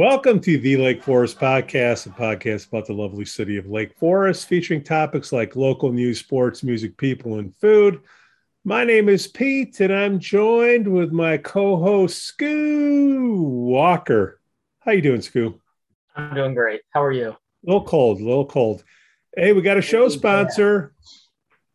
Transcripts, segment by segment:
Welcome to the Lake Forest Podcast, a podcast about the lovely city of Lake Forest, featuring topics like local news, sports, music, people, and food. My name is Pete, and I'm joined with my co-host Scoo Walker. How you doing, Scoo? I'm doing great. How are you? A little cold, a little cold. Hey, we got a show sponsor,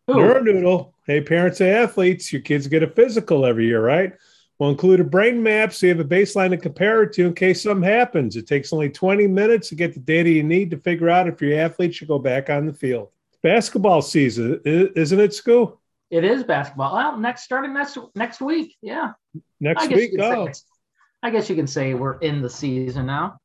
Who? Neuronoodle. Hey, parents and athletes, your kids get a physical every year, right? We'll include a brain map so you have a baseline to compare it to in case something happens. It takes only 20 minutes to get the data you need to figure out if your athlete should go back on the field. Basketball season, isn't it, Scoo? It is basketball. Well, next starting next next week. Yeah. Next week? Oh, I guess you can say we're in the season now.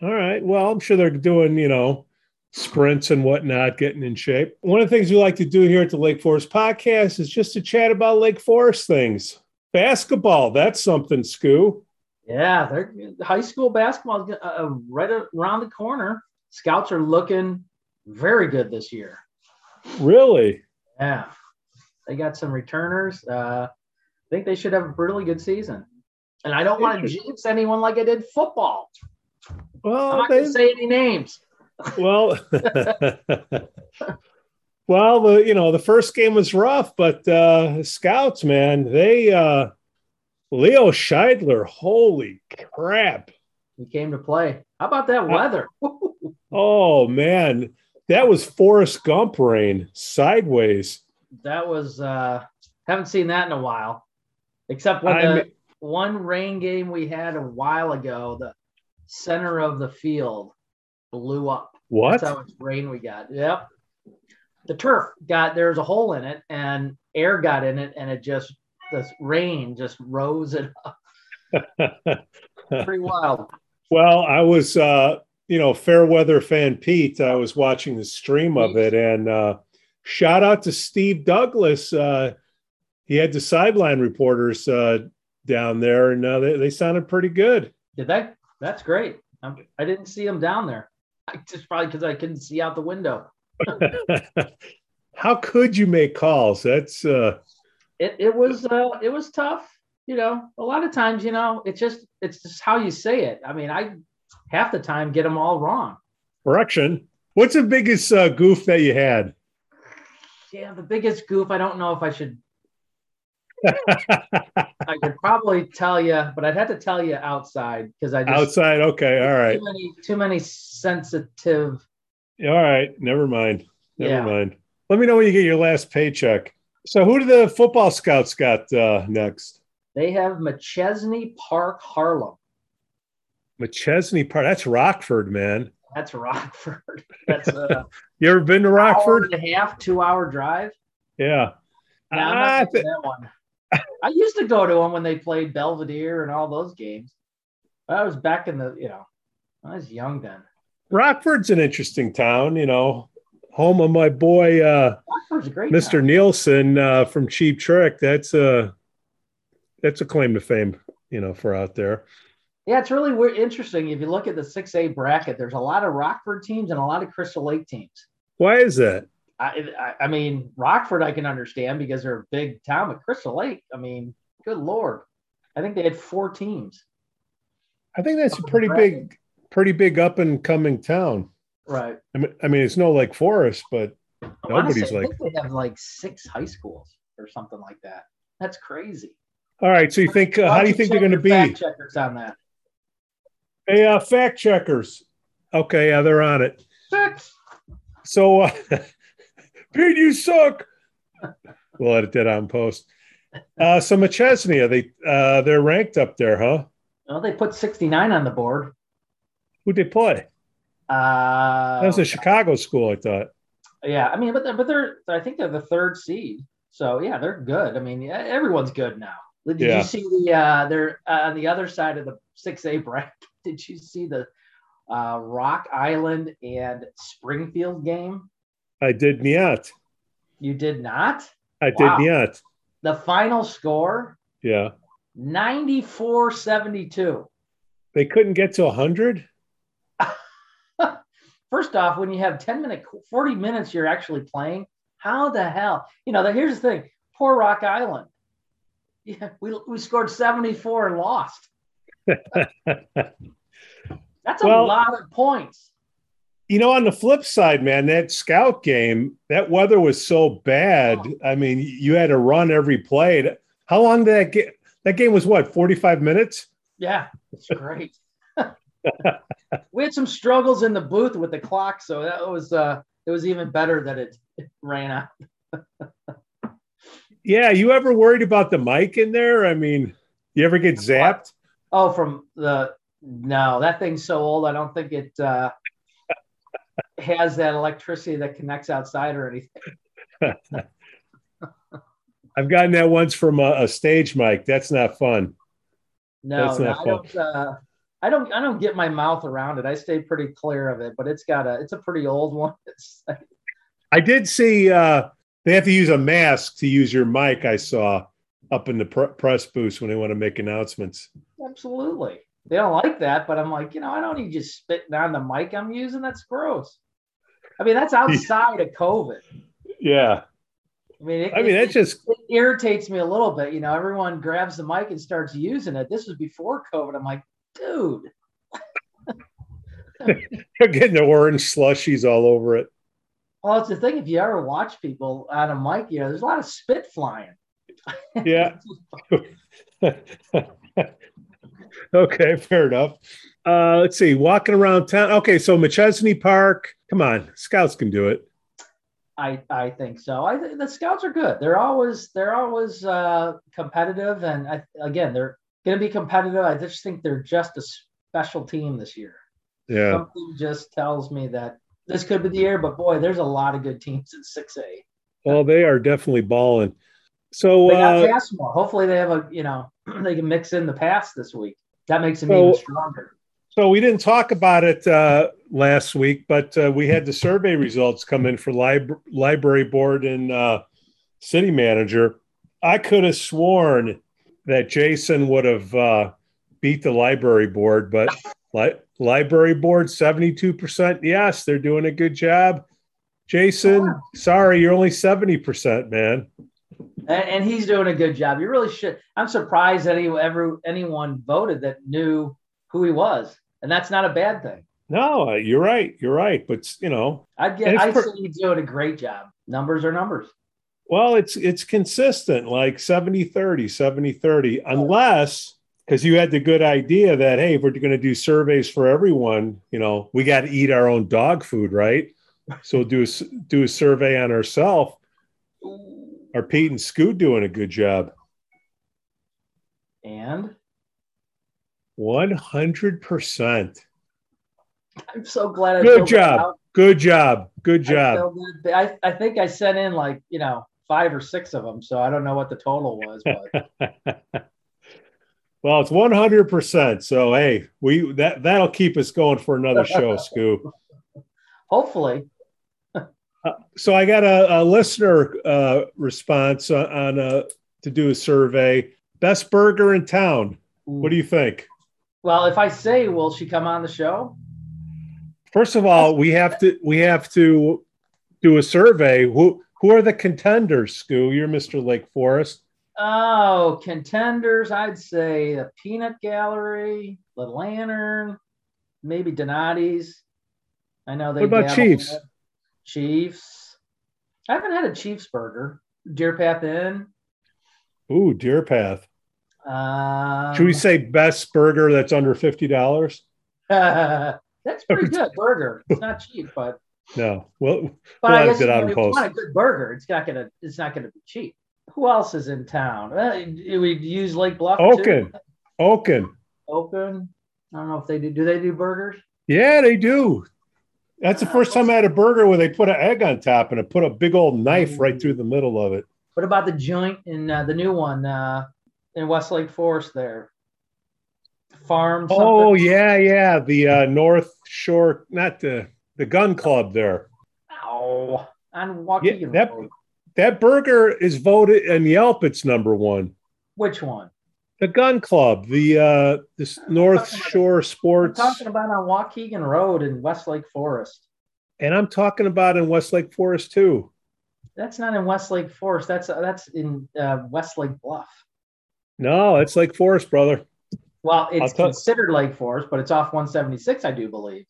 all right. Well, I'm sure they're doing, you know, sprints and whatnot, getting in shape. One of the things we like to do here at the Lake Forest podcast is just to chat about Lake Forest things. Basketball, that's something, Scoo. Yeah, they're high school basketball is uh, right around the corner. Scouts are looking very good this year. Really? Yeah, they got some returners. Uh, I think they should have a really good season. And I don't want to jinx anyone like I did football. I'm Well, not they, going to say any names. well, well, the you know the first game was rough, but uh scouts, man, they uh Leo Scheidler, holy crap. He came to play. How about that weather? Oh man, that was Forrest Gump rain sideways. that was uh haven't seen that in a while except when the one rain game we had a while ago the center of the field blew up What? that's how much rain we got yep the turf got there's a hole in it and air got in it and it just this rain just rose it up pretty wild Well, I was, uh, you know, fair weather fan Pete. I was watching the stream of it, and uh, shout out to Steve Douglas. Uh, he had the sideline reporters uh, down there, and uh, they, they sounded pretty good. did that that's great I'm, i didn't see him down there I just probably because i couldn't see out the window How could you make calls? That's uh, it, it was uh, it was tough you know a lot of times you know it's just it's just how you say it i mean i half the time get them all wrong correction. What's the biggest uh, goof that you had? yeah the biggest goof i don't know if i should i could probably tell you but i'd have to tell you outside because i just Outside, okay, all right, too many too many sensitive all right. Never mind. Never Yeah. mind. Let me know when you get your last paycheck. So, who do the football scouts got uh, next? they have Machesney Park harlem Machesney Park. That's Rockford, man. that's rockford that's You ever been to hour Rockford? and a half two hour drive Yeah. No, I'm Ah, that one. I used to go to them when they played Belvidere and all those games. I was back in the, you know, I was young then. Rockford's an interesting town, you know, home of my boy, uh, great Mr. town. Nielsen uh, from Cheap Trick. That's a, that's a claim to fame, you know, for out there. Yeah, it's really weird, interesting. If you look at the 6A bracket, there's a lot of Rockford teams and a lot of Crystal Lake teams. Why is that? I, I, I mean, Rockford I can understand because they're a big town, but Crystal Lake, I mean, good lord, I think they had four teams. I think that's a pretty big, pretty big up and coming town. Right. I mean, I mean, it's no Lake Forest, but Nobody's say, I think they have like six high schools or something like that. That's crazy. all right. So you think, uh, how don't you think they're going to be? Fact checkers on that. Hey, uh, fact checkers. Okay, yeah, they're on it. Six. So, uh, Pete, you suck. We'll edit that on post. Uh, so Machesney, are they uh, they're ranked up there, huh? Well, they put 69 on the board. Who'd they play? Uh, That was a Chicago school, I thought. yeah, I mean, but they're, but they're I think they're the third seed. So yeah, they're good. I mean, everyone's good now. Did Yeah. you see the uh, they're uh, on the other side of the six A bracket? Did you see the uh, Rock Island and Springfield game? I did not. You did not. I did not. The final score Yeah. 94 72. They couldn't get to 100? First off, when you have 10 minute, 40 minutes you're actually playing, how the hell? You know, here's the thing poor Rock Island. Yeah, we, we scored 74 and lost. That's a well, lot of points. You know, on the flip side, man, that scout game, that weather was so bad. Oh. I mean, you had to run every play. How long did that get? That game was what, 45 minutes? Yeah, it's great. we had some struggles in the booth with the clock, so that was uh it was even better that it, it ran out. yeah, you ever worried about the mic in there? I mean, you ever get zapped? Oh, from the no, that thing's so old. I don't think it uh, has that electricity that connects outside or anything. I've gotten that once from a, a, stage mic. That's not fun. No, That's not no, fun. I don't. Uh, I don't. I don't get my mouth around it. I stay pretty clear of it. But it's got a. It's a pretty old one. I did see uh, they have to use a mask to use your mic. I saw up in the pr- press booth when they want to make announcements. Absolutely. They don't like that, but I'm like, you know, I don't need you spitting on the mic I'm using. That's gross. I mean, that's outside of COVID. Yeah. I mean, it, I mean, it, that just it irritates me a little bit. You know, everyone grabs the mic and starts using it. This was before COVID. I'm like, dude. You're getting the orange slushies all over it. Well, it's the thing. If you ever watch people on a mic, you know, there's a lot of spit flying. Yeah. okay, fair enough. Uh, let's see, walking around town. Okay, so Machesney Park. Come on, scouts can do it. I I think so. I think the scouts are good. They're always they're always uh, competitive, and I, again, they're going to be competitive. I just think they're just a special team this year. Yeah, something just tells me that this could be the year. But boy, there's a lot of good teams in six A. Well, they are definitely balling. So they got uh, pass more. Hopefully, they have a you know they can mix in the pass this week. That makes them so, even stronger. So we didn't talk about it uh, last week, but uh, we had the survey results come in for lib- library board and uh, city manager. I could have sworn that Jason would have uh, beat the library board, but li- library board seventy-two percent. Yes, they're doing a good job. Jason, sorry, you're only seventy percent, man. And, and, he's doing a good job. You really should. I'm surprised that any ever anyone voted that knew who he was, and that's not a bad thing. No, you're right. You're right. But you know, I get. I per- say he's doing a great job. Numbers are numbers. Well, it's it's consistent, like 70 30, 70 30, unless because you had the good idea that hey, if we're going to do surveys for everyone, you know, we got to eat our own dog food, right? So do a, do a survey on ourselves are Pete and Scoot doing a good job? And 100%. I'm so glad I Good job. Good job. Good job. I, I, I, think I sent in like, you know, five or six of them. So I don't know what the total was, but well, it's 100%. So, hey, we that that'll keep us going for another show, Scoop. Hopefully. Uh, so I got a, a listener uh, response on, uh, to do a survey. Best burger in town. What do you think? Well, if I say, will she come on the show? First of all, we have to we have to do a survey. Who who are the contenders? Scoo, you're Mr. Lake Forest. Oh, contenders! I'd say the Peanut Gallery, the Lantern, maybe Donati's. I know they. What about Chiefs? Chiefs. I haven't had a Chiefs burger. Deer Path Inn. Ooh, Deer Path. Um, Should we say best burger that's under fifty dollars? that's pretty good burger. It's not cheap, but no. Well, but we'll I guess if you want a good burger, it's not gonna it's not gonna be cheap. Who else is in town? Uh, we use Lake Bluff. Oaken. Too? Oaken. Oaken. I don't know if they do. Do they do burgers? Yeah, they do. That's the first time I had a burger where they put an egg on top and it put a big old knife right through the middle of it. What about the joint in uh, the new one uh, in Westlake Forest there? Farm. Something? Oh yeah, yeah. The uh, North Shore, not the the gun club there. Oh, on Waukegan yeah, that, Road. That burger is voted in Yelp. It's number one. Which one? The gun club, the uh this North Shore about, Sports. I'm talking about on Waukegan Road in Westlake Forest. And I'm talking about in Westlake Forest too. That's not in Westlake Forest. That's uh, that's in uh, Westlake Bluff. No, it's Lake Forest, brother. Well, it's considered Lake Forest, but it's off 176, I do believe.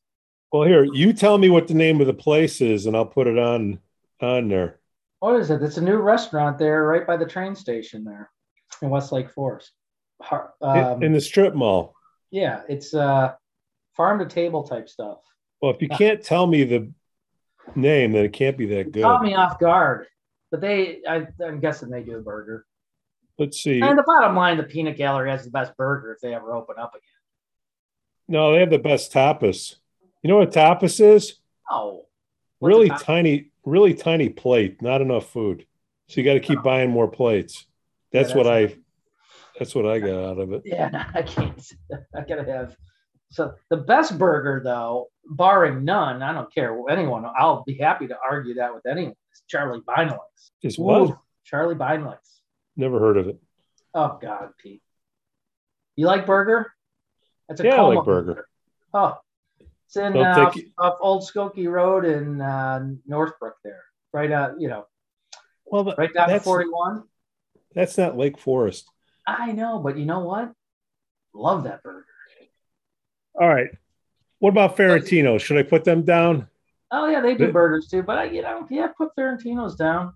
Well, here you tell me what the name of the place is, and I'll put it on on there. What is it? It's a new restaurant there, right by the train station there in Westlake Forest. Um, in the strip mall. Yeah, it's uh, farm to table type stuff. Well, if you can't tell me the name, then it can't be that good. Caught me off guard, but they, I, am guessing they do a burger. Let's see. And the bottom line, the Peanut Gallery has the best burger if they ever open up again. No, they have the best tapas. You know what tapas is? Oh, really tiny, really tiny plate, not enough food. So you got to keep oh. buying more plates. That's, yeah, that's what I. That's what I got out of it. Yeah, I can't. I gotta have. So the best burger, though, barring none, I don't care anyone. I'll be happy to argue that with anyone. It's Charlie Beinlich's. Is what? Charlie Beinlich's. Never heard of it. Oh God, Pete. You like burger? That's a yeah, I like burger. burger. Oh, it's in uh, off, off, Old Skokie Road in uh, Northbrook there, right? Uh, you know, well, right down to forty-one. That's not Lake Forest. I know, but you know what? Love that burger. All right. What about Ferrantino? Should I put them down? Oh yeah, they do burgers too. But I, you know, yeah, put Ferrantino's down.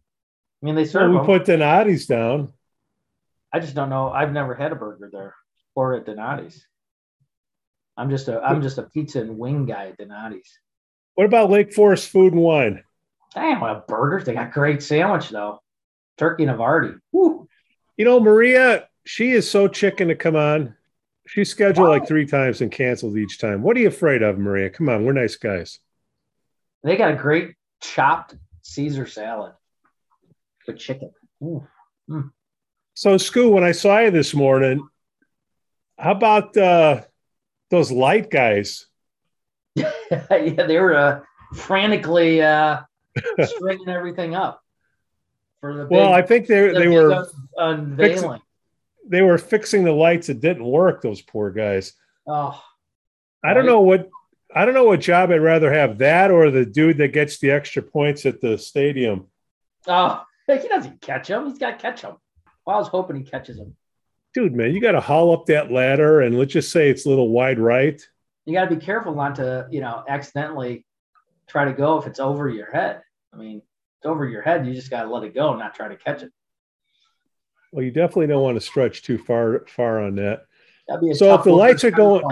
I mean, they serve. Well, we them. put Donati's down. I just don't know. I've never had a burger there or at Donati's. I'm just a I'm just a pizza and wing guy at Donati's. What about Lake Forest Food and Wine? Damn, well, burgers. They got great sandwich though. Turkey Navardi. Woo. You know, Maria, she is so chicken to come on. She's scheduled like three times and canceled each time. What are you afraid of, Maria? Come on, we're nice guys. They got a great chopped Caesar salad with chicken. Mm. So, Scoo, when I saw you this morning, how about uh, those light guys? yeah, they were uh, frantically uh, stringing everything up for the. Big, well, I think they the they were unveiling. Fixing, they were fixing the lights. It didn't work. Those poor guys. Oh, I don't know what I don't know what job I'd rather have that or the dude that gets the extra points at the stadium. Oh, he doesn't catch him. He's got to catch him. Well, I was hoping he catches him. Dude, man, you got to haul up that ladder, and let's just say it's a little wide right. You got to be careful not to, you know, accidentally try to go if it's over your head. I mean, it's over your head. You just got to let it go, and not try to catch it. Well, you definitely don't want to stretch too far far on that. So if the lights are going,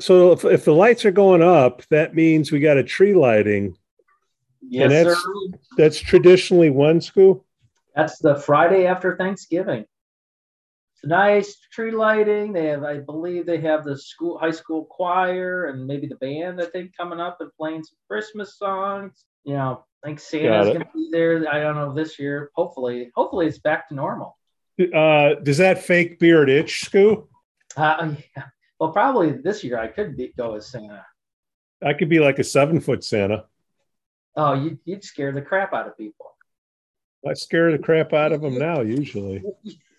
so if, if the lights are going up, that means we got a tree lighting. Yes, and that's, sir. That's traditionally one school. That's the Friday after Thanksgiving. It's nice tree lighting. They have, I believe, they have the school high school choir and maybe the band. I think coming up and playing some Christmas songs. You know, I think Santa's going to be there. I don't know this year. Hopefully, hopefully it's back to normal. Uh, does that fake beard itch, Scoo? Uh, yeah. Well, probably this year I could be, go as Santa. I could be like a seven foot Santa. Oh, you'd, you'd scare the crap out of people. I scare the crap out of them now, usually.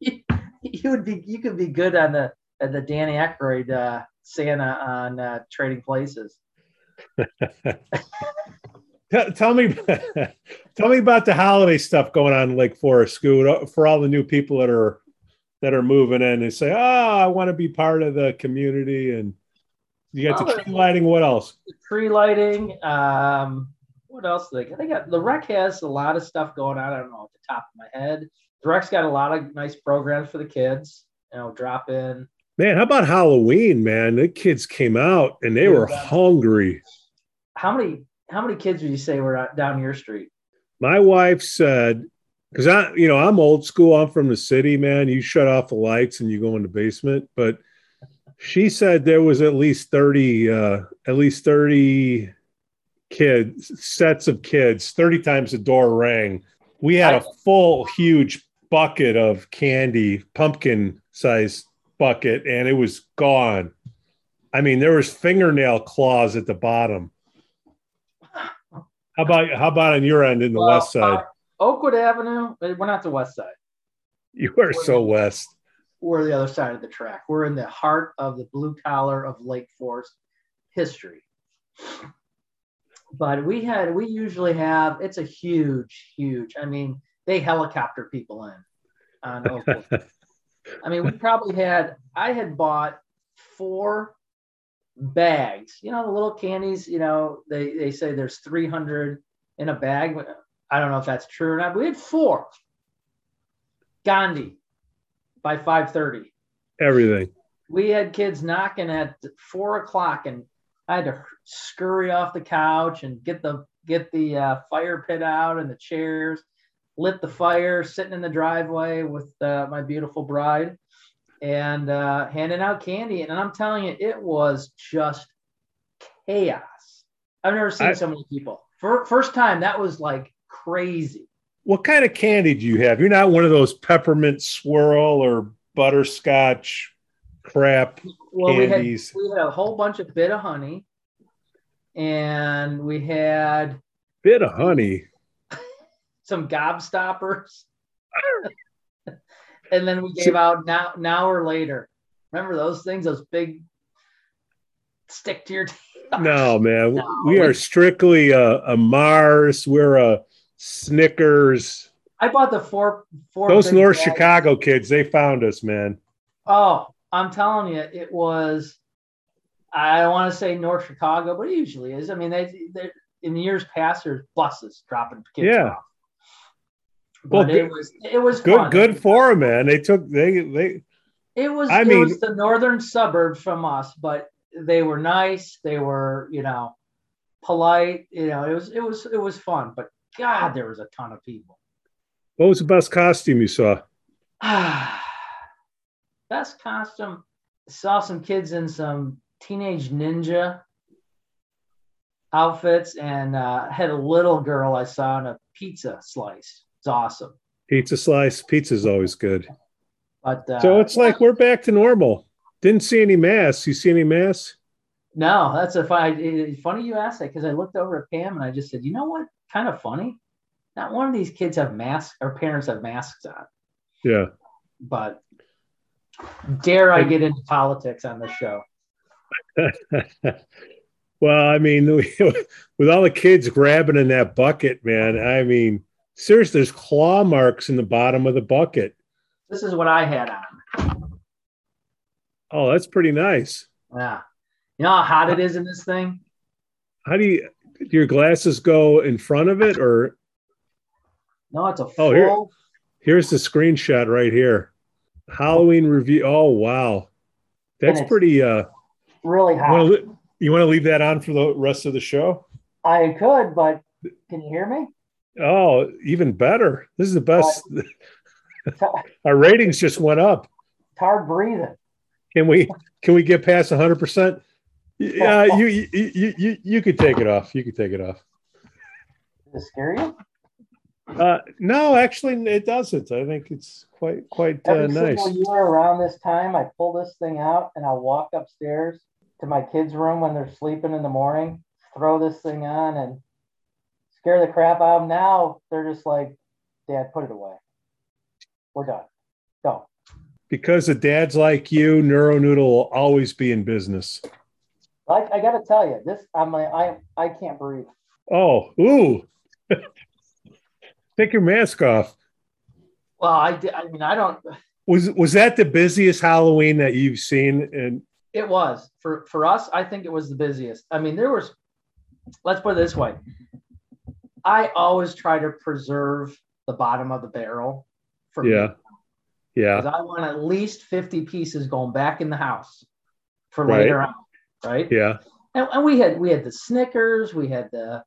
you, you would be, you could be good on the at the Danny Aykroyd uh, Santa on uh, Trading Places. tell me, tell me about the holiday stuff going on in Lake Forest, Scoot, for all the new people that are that are moving in and say, "Oh, I want to be part of the community." And you got the tree lighting. What else? Tree lighting. Um, what else? They got? they got the rec has a lot of stuff going on. I don't know at the top of my head. Rec's got a lot of nice programs for the kids. You know, drop in. Man, how about Halloween? Man, the kids came out and they were hungry. How many? How many kids would you say were down your street? My wife said because I, you know, I'm old school. I'm from the city, man. You shut off the lights and you go in the basement. But she said there was at least 30, uh, at least 30 kids, sets of kids, 30 times the door rang. We had a full, huge bucket of candy, pumpkin sized bucket, and it was gone. I mean, there was fingernail claws at the bottom. How about how about on your end in the well, west side? Oakwood Avenue. Eh, we're not the west side. You are we're so west. We're the other side of the track. We're in the heart of the blue collar of Lake Forest history. But we had, we usually have, it's a huge, huge, I mean, they helicopter people in on. I mean, we probably had, I had bought four bags, you know, the little candies, you know, they, they say there's 300 in a bag. I don't know if that's true or not. We had four. Gandhi by 5:30. Everything. We had kids knocking at four o'clock, and I had to scurry off the couch and get the get the uh, fire pit out and the chairs, lit the fire, sitting in the driveway with uh, my beautiful bride, and uh, handing out candy. And I'm telling you, it was just chaos. I've never seen I, so many people. For, first time, that was like crazy. What kind of candy do you have? You're not one of those peppermint swirl or butterscotch crap well, candies. We had, we had a whole bunch of Bit-O-Honey, and we had Bit-O-Honey, some gobstoppers, and then we gave out now now or later. Remember those things? Those big stick to your teeth. No, man. No. We are strictly a, a Mars. We're a Snickers. I bought the four four. Those North bags. Chicago kids, they found us, man. Oh, I'm telling you, it was. I don't want to say North Chicago, but it usually is. I mean, they, they in years past, there's buses dropping kids yeah. off. But well, it was it was good. Fun. Good for them, man. They took they they. It was. I it mean, was the northern suburb from us, but they were nice. They were, you know, polite. You know, it was it was it was fun. But God, there was a ton of people. What was the best costume you saw? best costume. Saw some kids in some teenage ninja outfits, and uh, had a little girl I saw in a pizza slice. It's awesome. Pizza slice. Pizza's always good. But uh, so it's like we're back to normal. Didn't see any masks. You see any masks? No, that's a funny. Funny you asked that because I looked over at Pam and I just said, you know what? Kind of funny. Not one of these kids have masks or parents have masks on. Yeah. But dare I get into politics on the show? well, I mean, with all the kids grabbing in that bucket, man. I mean, seriously, there's claw marks in the bottom of the bucket. This is what I had on. Oh, that's pretty nice. Yeah. You know how hot it is in this thing? How do you do your glasses go in front of it or no, it's a full oh, here, here's the screenshot right here. Halloween review. Oh wow. That's pretty uh really hot. You want to leave that on for the rest of the show? I could, but can you hear me? Oh, even better. This is the best. Our ratings just went up. It's hard breathing. Can we can we get past 100 percent? Yeah, you, you you you you could take it off. You could take it off. Does it scare you? Uh, no, actually, it doesn't. I think it's quite quite uh, Every nice. Every year around this time, I pull this thing out and I'll walk upstairs to my kids' room when they're sleeping in the morning, throw this thing on, and scare the crap out of them. Now they're just like, "Dad, put it away. We're done. Go." Because of dads like you, NeuroNoodle will always be in business. I, I got to tell you, this I'm like, I I can't breathe. Oh, ooh. Take your mask off. Well, I did. I mean, I don't. Was was that the busiest Halloween that you've seen? And it was for for us. I think it was the busiest. I mean, there was. Let's put it this way. I always try to preserve the bottom of the barrel for yeah. Me. Yeah. I want at least 50 pieces going back in the house for right. later on. Right. Yeah. And, and, we had we had the Snickers, we had the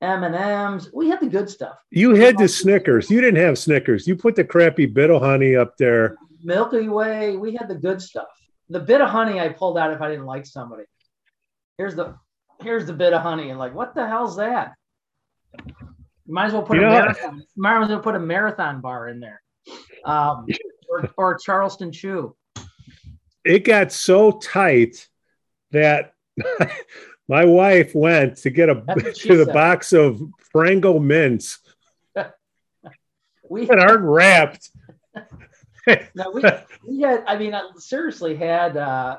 M and M's, we had the good stuff. You had the Snickers. You didn't have Snickers. You put the crappy Bit-O-Honey up there. Milky Way. We had the good stuff. The Bit-O-Honey I pulled out if I didn't like somebody. Here's the here's the Bit-O-Honey and like, what the hell's that? Might as well put you a marathon. Might as well put a marathon bar in there um, or, or Charleston Chew. It got so tight that my wife went to get a to the box of Frango mints we that aren't wrapped. no, we, we had. I mean, I seriously had uh,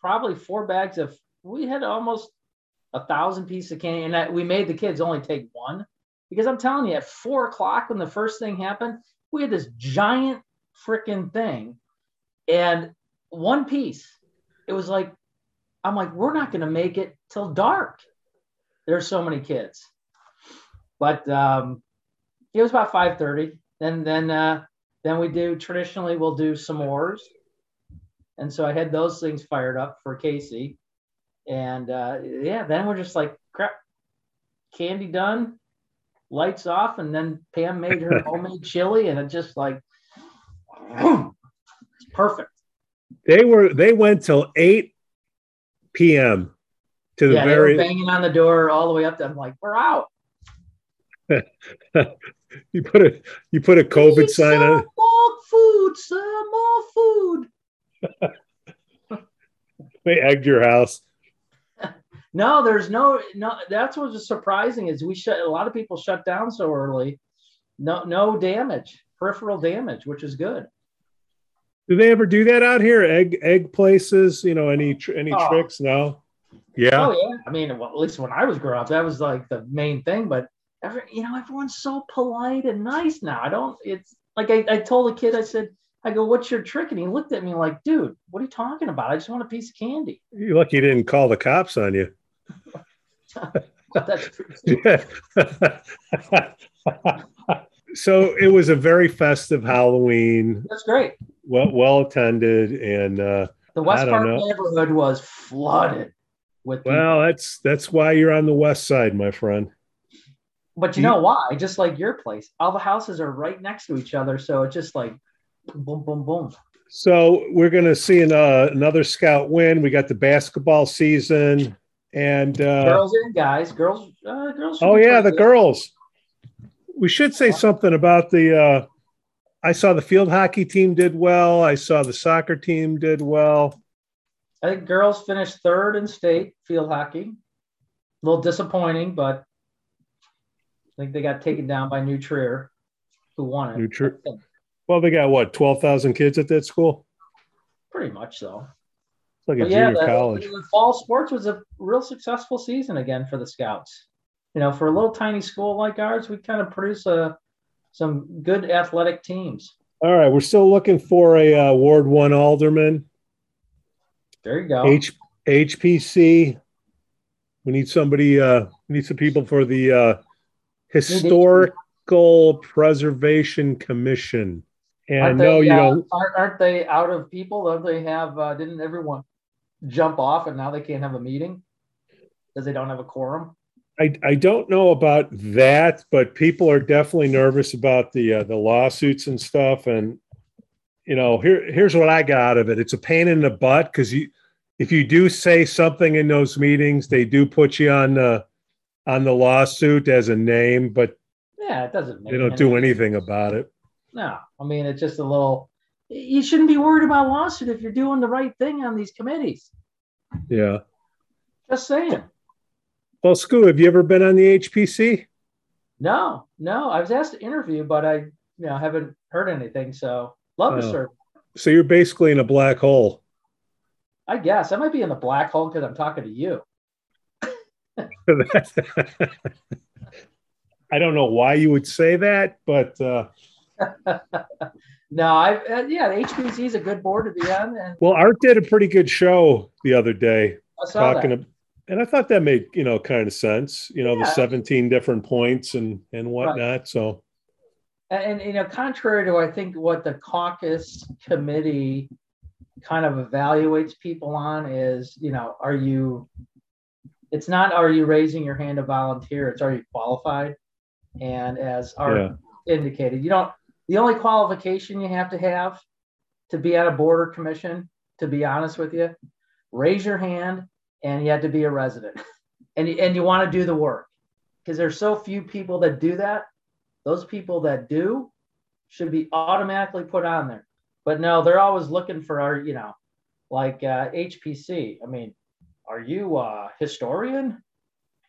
probably four bags of. We had almost a thousand pieces of candy, and that, we made the kids only take one because I'm telling you, at four o'clock when the first thing happened, we had this giant freaking thing. And one piece, it was like, I'm like, we're not going to make it till dark. There's so many kids. But um, it was about 5:30. And then then, uh, then we do traditionally we'll do s'mores. And so I had those things fired up for Casey. And uh, yeah, then we're just like, crap, candy done, lights off, and then Pam made her homemade chili, and it just like it's perfect. They were they went till 8 p.m. to the yeah, very banging on the door all the way up to I'm like, we're out. you put a you put a COVID sign on. more food, some more food. They egged your house. No, there's no no. That's what's surprising is we shut a lot of people shut down so early. No, no damage, peripheral damage, which is good. Do they ever do that out here? Egg egg places? You know any tr- any Oh. tricks? No. Yeah. Oh yeah, I mean, well, at least when I was growing up, that was like the main thing. But every, you know, everyone's so polite and nice now. I don't. It's like I, I told a kid, I said, I go, "What's your trick?" And he looked at me like, "Dude, what are you talking about? I just want a piece of candy." You're lucky you didn't call the cops on you. That's true. too. Yeah. so it was a very festive Halloween, That's great. well well attended, and uh, The West Park know. neighborhood was flooded with people. well, that's that's why you're on the west side, my friend. But you You- know why? Just like your place, all the houses are right next to each other, so it's just like boom, boom, boom. So we're going to see an, uh, another scout win. We got the basketball season, and uh, girls and guys, girls, uh, girls. oh yeah, the good. girls. We should say something about the. Uh, I saw the field hockey team did well. I saw the soccer team did well. I think girls finished third in state field hockey. A little disappointing, but I think they got taken down by New Trier, who won it. New Trier. Well, they got what twelve thousand kids at that school. Pretty much so. It's like a But yeah, junior the, college. the fall sports was a real successful season again for the Scouts. You know, for a little tiny school like ours, we kind of produce a, some good athletic teams. All right, we're still looking for a uh, Ward One alderman. There you go. H HPC. We need somebody. Uh, we need some people for the uh, historical preservation commission. And Aren't no, they, you uh. Aren't, aren't they out of people? Don't they have? Uh, didn't everyone jump off and now they can't have a meeting because they don't have a quorum? I, I don't know about that, but people are definitely nervous about the uh, the lawsuits and stuff. And you know, here here's what I got out of it. It's a pain in the butt because you if you do say something in those meetings, they do put you on the on the lawsuit as a name, but Yeah, it doesn't. They don't do anything about it. No, I mean it's just a little. You shouldn't be worried about lawsuit if you're doing the right thing on these committees. Yeah. Just saying. Well, Scoo, have you ever been on the HPC? No, no. I was asked to interview, but I, you know, haven't heard anything. So love to Oh. serve. So you're basically in a black hole. I guess I might be in the black hole because I'm talking to you. I don't know why you would say that, but uh, No, I uh, yeah, the HPC is a good board to be on, and well, Art did a pretty good show the other day talking, ab- and I thought that made you know kind of sense. You know, the 17 different points and and whatnot. So And, and you know, contrary to I think what the caucus committee kind of evaluates people on is, you know, are you? It's not are you raising your hand to volunteer? It's are you qualified? And as Art yeah, indicated, you don't. The only qualification you have to have to be on a board or commission, to be honest with you, raise your hand, and you have to be a resident, and you- and you want to do the work, because there's so few people that do that. Those people that do should be automatically put on there. But no, they're always looking for our, you know, like uh, HPC. I mean, are you a historian?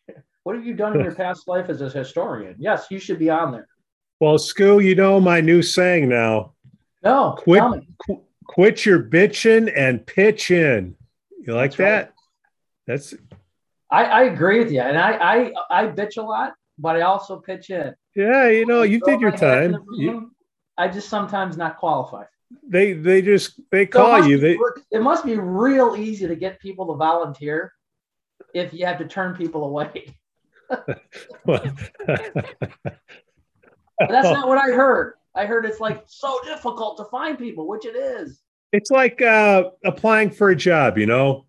What have you done in your past life as a historian? Yes, you should be on there. Well, Scoo, you know my new saying now: No, Quit. qu- quit your bitching and pitch in. You like That's right. that? That's I, I agree with you, and I, I I bitch a lot, but I also pitch in. yeah. You know, you did your my hat in time. You- I just sometimes not qualified. they they just they call so you. Be, they it must be real easy to get people to volunteer if you have to turn people away. that's not what I heard. I heard it's like so difficult to find people, which it is. It's like uh, applying for a job, you know.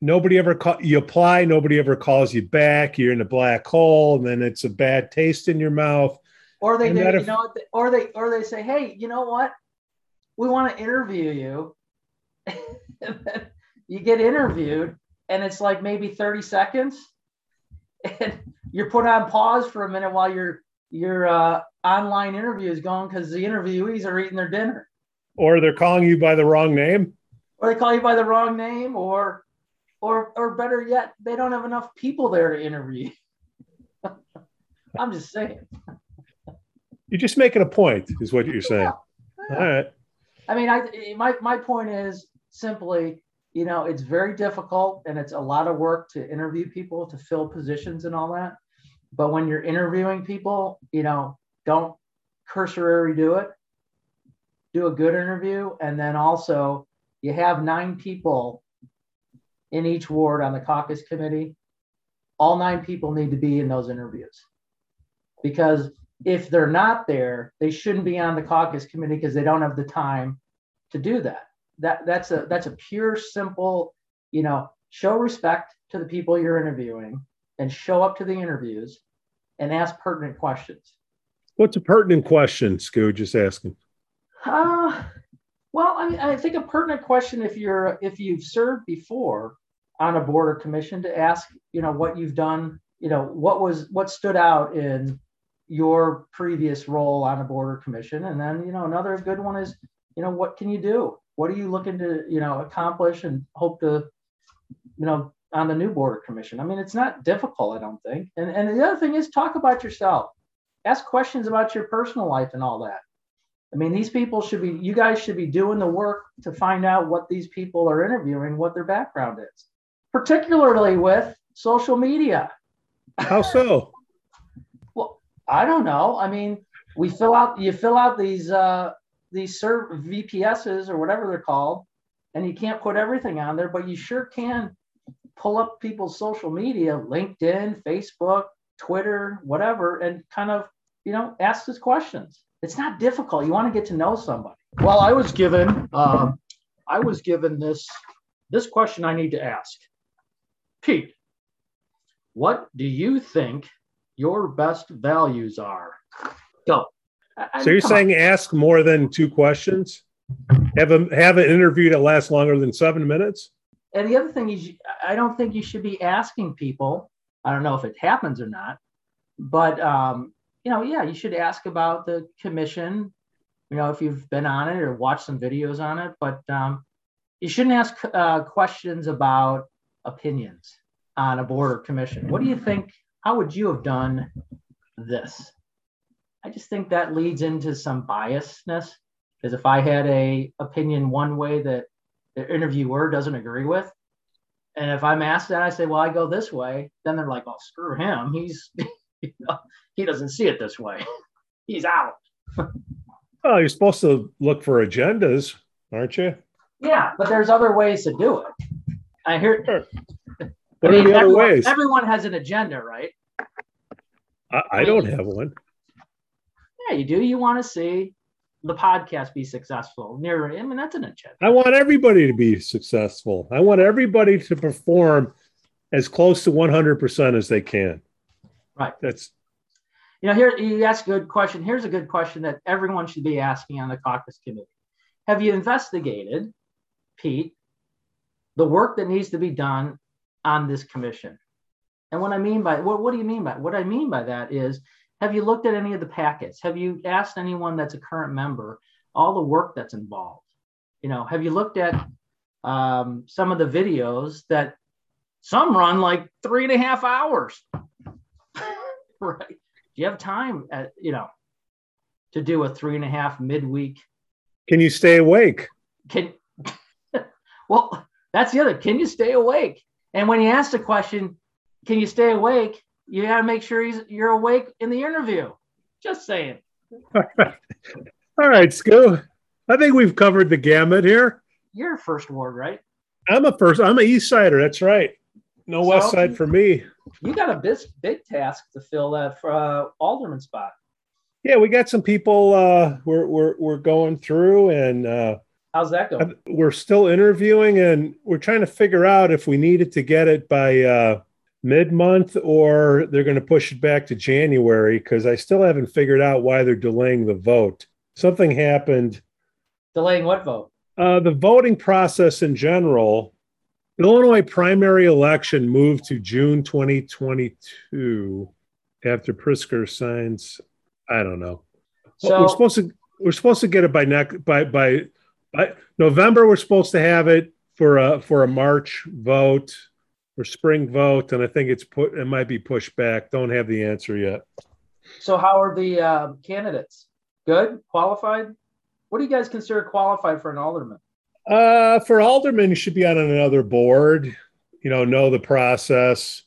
Nobody ever call you apply, nobody ever calls you back. You're in a black hole, and then it's a bad taste in your mouth. Or they, they you know, or they, or they say, "Hey, you know what? We want to interview you." you get interviewed, and it's like maybe 30 seconds, and you're put on pause for a minute while your your uh, online interview is going because the interviewees are eating their dinner. Or they're calling you by the wrong name. Or they call you by the wrong name, or or or better yet, they don't have enough people there to interview. I'm just saying. You're just making a point, is what you're saying. Yeah. Yeah. All right. I mean, I my my point is simply you know, it's very difficult and it's a lot of work to interview people to fill positions and all that. But when you're interviewing people, you know, don't cursory do it. Do a good interview. And then also, you have nine people in each ward on the caucus committee. All nine people need to be in those interviews because if they're not there, they shouldn't be on the caucus committee because they don't have the time to do that that that's a that's a pure simple you know show respect to the people you're interviewing and show up to the interviews and ask pertinent questions. What's a pertinent question Sco just asking. Uh, well I, mean, I think a pertinent question if you're if you've served before on a board or commission to ask you know what you've done you know what was what stood out in your previous role on a board or commission? And then you know another good one is you know what can you do? What are you looking to you know accomplish and hope to you know on the new border commission. I mean it's not difficult i don't think. And and the other thing is talk about yourself. Ask questions about your personal life and all that. I mean these people should be you guys should be doing the work to find out what these people are interviewing what their background is particularly with social media. How so? Well i don't know. I mean we fill out you fill out these uh these serve VPSs or whatever they're called, and you can't put everything on there, but you sure can pull up people's social media, LinkedIn, Facebook, Twitter, whatever, and kind of, you know, ask those questions. It's not difficult. You want to get to know somebody. Well, I was given, um, I was given this this question I need to ask. Pete, what do you think your best values are? Go. I, so you're saying on. ask more than two questions? Have a have an interview that lasts longer than seven minutes? And the other thing is, I don't think you should be asking people. I don't know if it happens or not, but um, you know, yeah, you should ask about the commission. You know, if you've been on it or watched some videos on it, but um, you shouldn't ask uh, questions about opinions on a board or commission. What do you think? How would you have done this? I just think that leads into some biasness because if I had a opinion one way that the interviewer doesn't agree with, and if I'm asked that, I say, well, I go this way, then they're like, oh, screw him. He's, you know, he doesn't see it this way. He's out. well, you're supposed to look for agendas, aren't you? Yeah, but there's other ways to do it. I hear. Sure. What I mean, are the other everyone, ways? Everyone has an agenda, right? I, I don't have one. Yeah, you do. You want to see the podcast be successful. Near, I mean, that's an agenda. I want everybody to be successful. I want everybody to perform as close to 100% as they can. Right. That's, you know, here you ask a good question. Here's a good question that everyone should be asking on the caucus committee. Have you investigated, Pete, the work that needs to be done on this commission? And what I mean by what, what do you mean by what I mean by that is have you looked at any of the packets? Have you asked anyone that's a current member all the work that's involved? You know, have you looked at um, some of the videos that some run like three and a half hours? right? Do you have time at you know to do a three and a half midweek? Can you stay awake? Can well, that's the other. Can you stay awake? And when you ask the question, can you stay awake? You got to make sure he's you're awake in the interview. Just saying. All right, All right, Sco. I think we've covered the gamut here. You're first ward, right? I'm a first. I'm a East Sider. That's right. No so, West Side for me. You got a big, big task to fill that uh, alderman spot. Yeah, we got some people uh, we're, we're we're going through, and uh, how's that going? We're still interviewing, and we're trying to figure out if we needed to get it by uh, mid month or they're going to push it back to January because I still haven't figured out why they're delaying the vote. Something happened. Delaying what vote? Uh, the voting process in general. The Illinois primary election moved to June 2022 after Pritzker signs. I don't know. So, we're supposed to we're supposed to get it by next by by by November. We're supposed to have it for a for a March vote or spring vote, and I think it's put it might be pushed back. Don't have the answer yet. So how are the uh, candidates? Good, qualified. What do you guys consider qualified for an alderman? Uh, for alderman, you should be on another board. You know, know the process.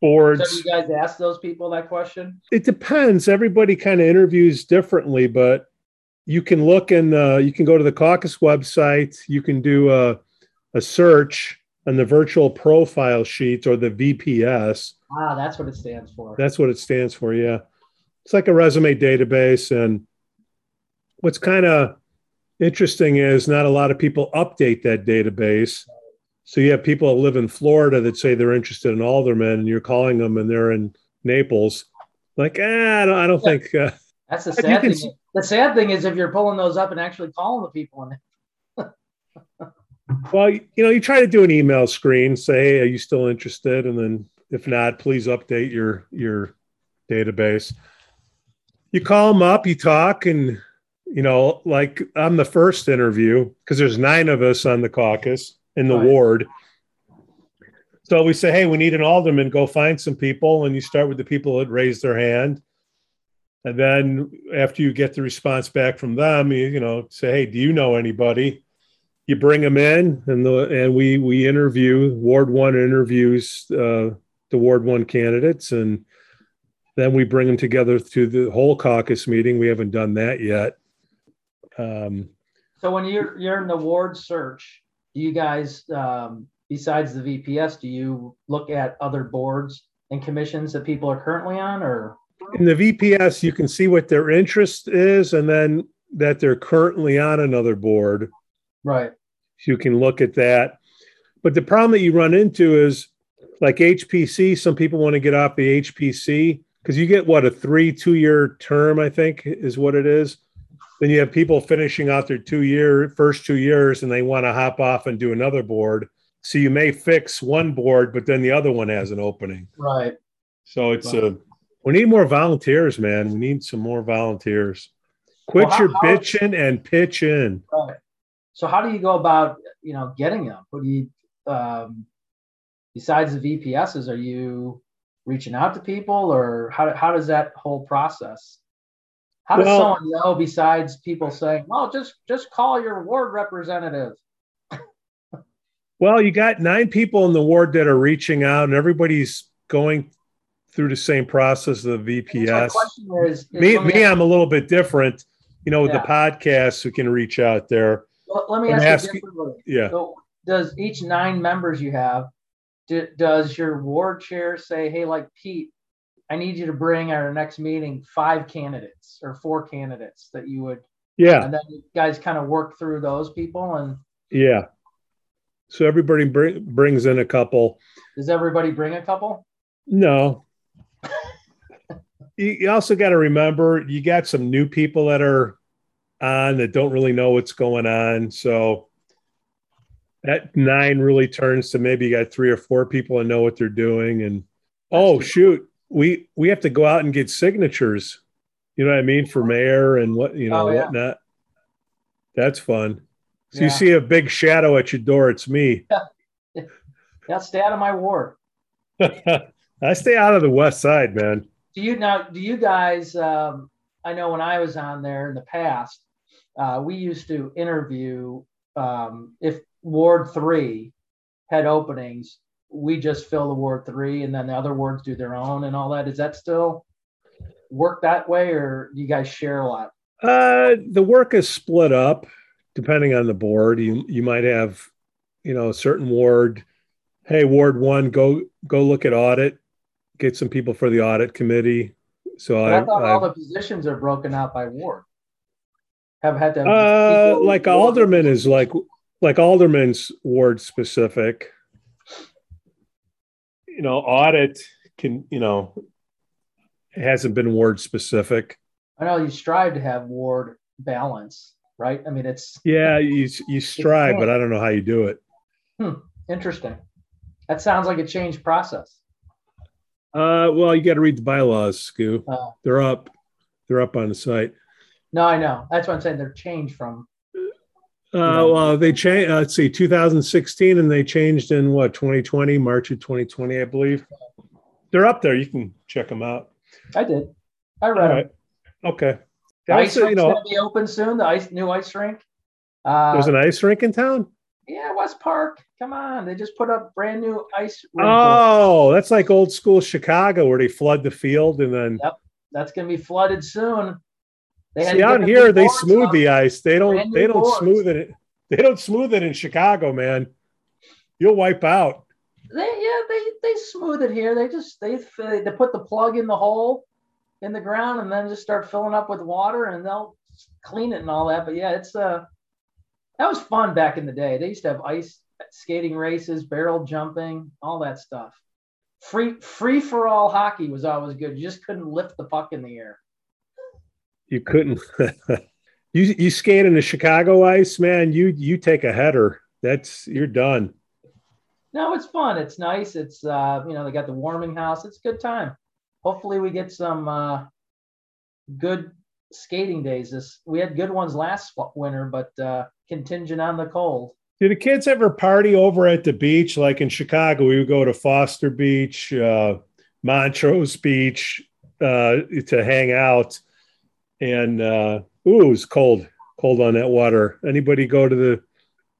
Boards. So you guys ask those people that question? It depends. Everybody kind of interviews differently, but you can look and uh, you can go to the caucus website. You can do a, a search on the virtual profile sheet or the VPS. Ah, that's what it stands for. That's what it stands for. Yeah. It's like a resume database. And what's kind of interesting is not a lot of people update that database. So you have people that live in Florida that say they're interested in aldermen, and you're calling them, and they're in Naples. Like, ah, I don't, I don't yeah. think. Uh, That's the sad thing. Can, the sad thing is if you're pulling those up and actually calling the people, and well, you know, you try to do an email screen, say, hey, are you still interested? And then if not, please update your your database. You call them up, you talk, and you know, like I'm the first interview because there's nine of us on the caucus in the right. ward. So we say, hey, we need an alderman. Go find some people, and you start with the people that raise their hand. And then after you get the response back from them, you, you know, say, hey, do you know anybody? You bring them in and the and we we interview ward one interviews uh, the ward one candidates and then we bring them together to the whole caucus meeting. We haven't done that yet. Um, so when you're you're in the ward search do you guys um, besides the vps do you look at other boards and commissions that people are currently on or? In the vps you can see what their interest is and then that they're currently on another board Right. You can look at that. But the problem that you run into is like HPC, some people want to get off the HPC because you get what a three, two year term, I think is what it is. Then you have people finishing out their two year, first two years, and they want to hop off and do another board. So you may fix one board, but then the other one has an opening. Right. So it's a, we need more volunteers, man. We need some more volunteers. Quit well, how, your bitching and pitch in. Right. So how do you go about you know getting them? Who do you um, besides the VPSs? Are you reaching out to people, or how how does that whole process? How does well, someone know besides people saying, "Well, just just call your ward representative"? well, you got nine people in the ward that are reaching out, and everybody's going through the same process of the VPS. Is, is me, me, I'm a little bit different. You know, with yeah. the podcast, we can reach out there. Well, let me ask, ask you? differently. Yeah. So does each nine members you have, do, does your ward chair say, hey, like Pete, I need you to bring at our next meeting five candidates or four candidates that you would yeah. and then you guys kind of work through those people and yeah. So everybody bring, brings in a couple. Does everybody bring a couple? No. You, you also got to remember you got some new people that are on that don't really know what's going on. So that nine really turns to maybe you got three or four people that know what they're doing. And oh shoot, we we have to go out and get signatures. You know what I mean for mayor and what you know oh, yeah. whatnot. That's fun. So yeah. you see a big shadow at your door. It's me. Yeah, stay out of my ward. I stay out of the west side, man. Do you now? Do you guys? Um, I know when I was on there in the past, uh, we used to interview um, if Ward three had openings, we just fill the Ward three, and then the other wards do their own and all that. Is that still work that way, or do you guys share a lot? Uh, the work is split up. depending on the board, you you might have, you know, a certain ward. Hey, Ward One, go go look at audit. Get some people for the audit committee. So I, I, thought I, all the positions are broken out by ward. Have had to. uh, like alderman is like like alderman's ward specific. You know, audit can you know hasn't been ward specific. I know you strive to have ward balance, right? I mean, it's Yeah, you you strive, but I don't know how you do it. interesting. That sounds like a change process. Uh, well, you got to read the bylaws, Scoo. Uh, They're up. They're up on the site. No, I know. That's what I'm saying. They're changed from. Uh, well, they changed. Uh, let's see, 2016, and they changed in what 2020, March of 2020, I believe. They're up there. You can check them out. I did. I read right. them. Okay. The ice That's, you know, going to be open soon. The ice new ice rink. Uh, there's an ice rink in town. yeah, West Park. Come on, they just put up brand new ice rink. Oh, that's like old school Chicago where they flood the field and then. Yep, that's going to be flooded soon. They See out here they smooth up. the ice. They don't. They don't boards. smooth it. They don't smooth it in Chicago, man. You'll wipe out. They yeah they they smooth it here. They just they they put the plug in the hole in the ground and then just start filling up with water and they'll clean it and all that. But yeah, it's uh that was fun back in the day. They used to have ice skating races, barrel jumping, all that stuff. Free free for all hockey was always good. You just couldn't lift the puck in the air. You couldn't. you you skate in the Chicago ice, man. You you take a header. That's you're done. No, it's fun. It's nice. It's uh, you know, they got the warming house. It's a good time. Hopefully we get some uh good skating days. This we had good ones last winter, but uh contingent on the cold. Do the kids ever party over at the beach? Like in Chicago, we would go to Foster Beach, uh, Montrose Beach uh, to hang out. And uh, ooh, it's cold, cold on that water. Anybody go to the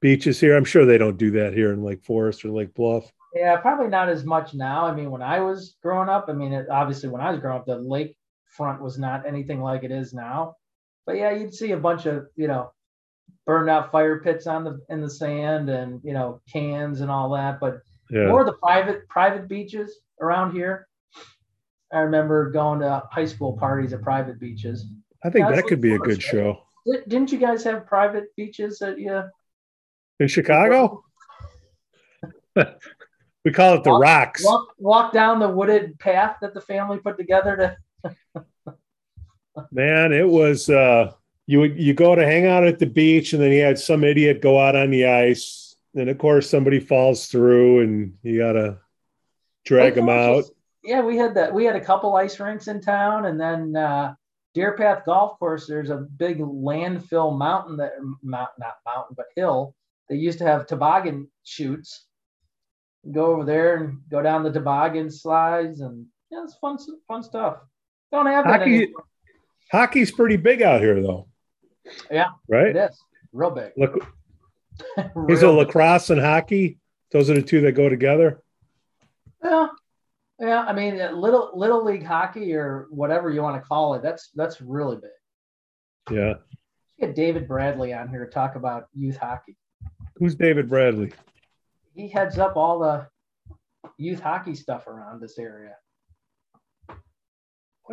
beaches here? I'm sure they don't do that here in Lake Forest or Lake Bluff. Yeah, probably not as much now. I mean, when I was growing up, I mean, it, obviously when I was growing up, the lake front was not anything like it is now. But yeah, you'd see a bunch of you know burned out fire pits on the in the sand and you know cans and all that. But Yeah. more of the private private beaches around here. I remember going to high school parties at private beaches. I think that could be a good show. Didn't you guys have private beaches at yeah? In Chicago? we call it the Walk- Rocks. walk, walk down the wooded path that the family put together to Man, it was uh you would you go to hang out at the beach and then you had some idiot go out on the ice. And of course somebody falls through and you gotta drag them out. yeah we had that we had a couple ice rinks in town and then uh Deerpath golf course there's a big landfill mountain that mount not mountain but hill they used to have toboggan chutes go over there and go down the toboggan slides and yeah it's fun fun stuff don't have that Hockey anymore. hockey's pretty big out here though. Yeah, Right? it is real big Look Real is it lacrosse and hockey? Those are the two that go together. Yeah, yeah. I mean, uh, little little league hockey or whatever you want to call it. That's that's really big. Yeah. Get David Bradley on here to talk about youth hockey. Who's David Bradley? He heads up all the youth hockey stuff around this area. Why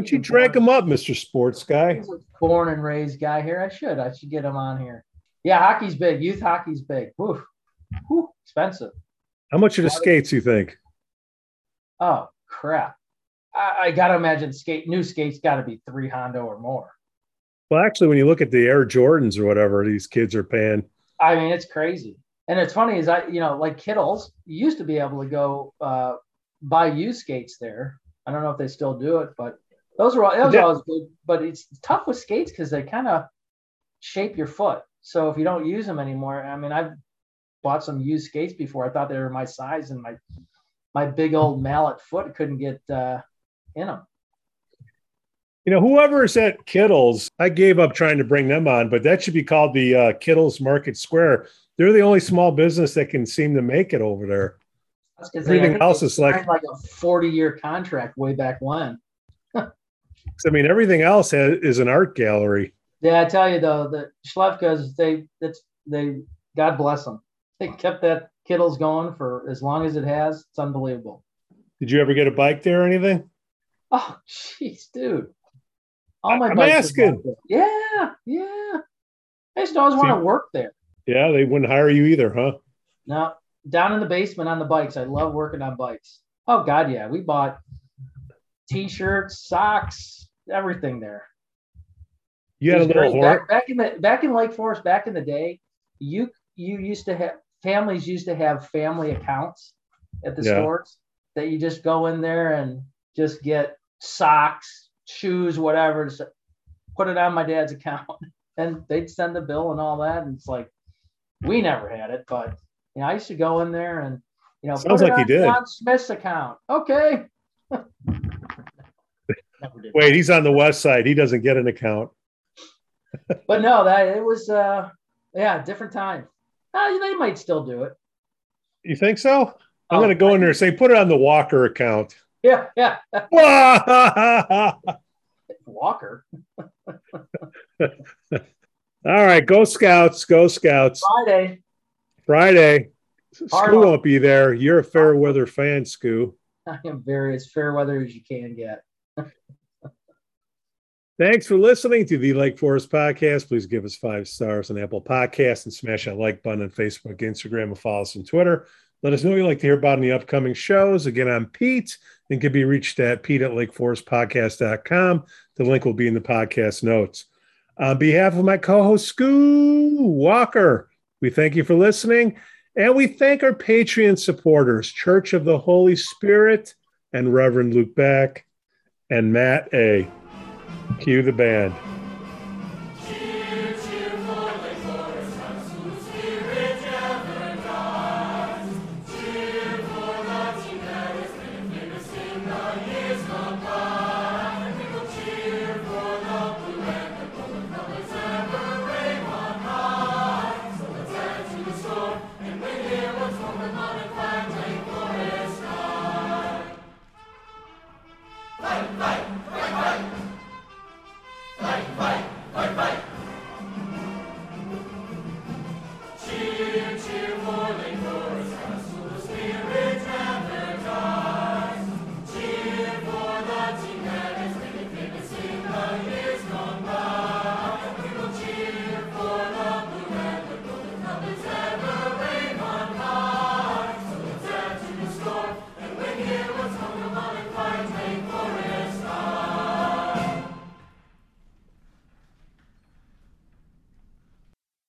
don't you drag him up, Mr. Sports Guy? He's a born and raised guy here. I should. I should get him on here. Yeah, hockey's big. Youth hockey's big. Whew. Whew. Expensive. How much are the skates, you think? Oh crap. I, I gotta imagine skate new skates gotta be three Hondo or more. Well, actually, when you look at the Air Jordans or whatever these kids are paying, I mean, it's crazy. And it's funny is I, you know, like Kittles, used to be able to go uh, buy used skates there. I don't know if they still do it, but those were all, that was Yeah. always good. But it's tough with skates because they kind of shape your foot. So if you don't use them anymore, I mean, I've bought some used skates before. I thought they were my size, and my my big old mallet foot couldn't get uh, in them. You know, whoever's at Kittles, I gave up trying to bring them on, but that should be called the uh, Kittles Market Square. They're the only small business that can seem to make it over there. Everything else is like- like a forty year contract way back when. I mean, everything else has, is an art gallery. Yeah, I tell you though, the Schlefkas, they that's they God bless them. They kept that Kittles going for as long as it has. It's unbelievable. Did you ever get a bike there or anything? Oh, jeez, dude. All my I'm bikes asking. Yeah, yeah. I just always want to work there. Yeah, they wouldn't hire you either, huh? No, down in the basement on the bikes. I love working on bikes. Oh God, yeah. We bought t-shirts, socks, everything there. You had a little back, back in the back in Lake Forest, back in the day, you you used to have families used to have family accounts at the yeah. stores that you just go in there and just get socks, shoes, whatever, just put it on my dad's account. And they'd send the bill and all that. And it's like, we never had it, but you know, I used to go in there and you know, sounds like he did. John Smith's account. Okay. Wait, he's on the west side. He doesn't get an account. but no, that it was uh yeah, different time. Uh, they might still do it. You think so? I'm oh, gonna go in there and say, put it on the Walker account. Yeah, yeah. Walker. All right, go Scouts, go Scouts. Friday. Friday. Scoo won't be there. You're a fair weather fan, Scoo. I am very as fair weather as you can get. Thanks for listening to the Lake Forest Podcast. Please give us five stars on Apple Podcasts and smash that like button on Facebook, Instagram, and follow us on Twitter. Let us know what you'd like to hear about in the upcoming shows. Again, I'm Pete and can be reached at pete at lakeforestpodcast.com. The link will be in the podcast notes. On behalf of my co host, Scoo Walker, we thank you for listening and we thank our Patreon supporters, Church of the Holy Spirit and Reverend Luke Beck and Matt A. Cue the band.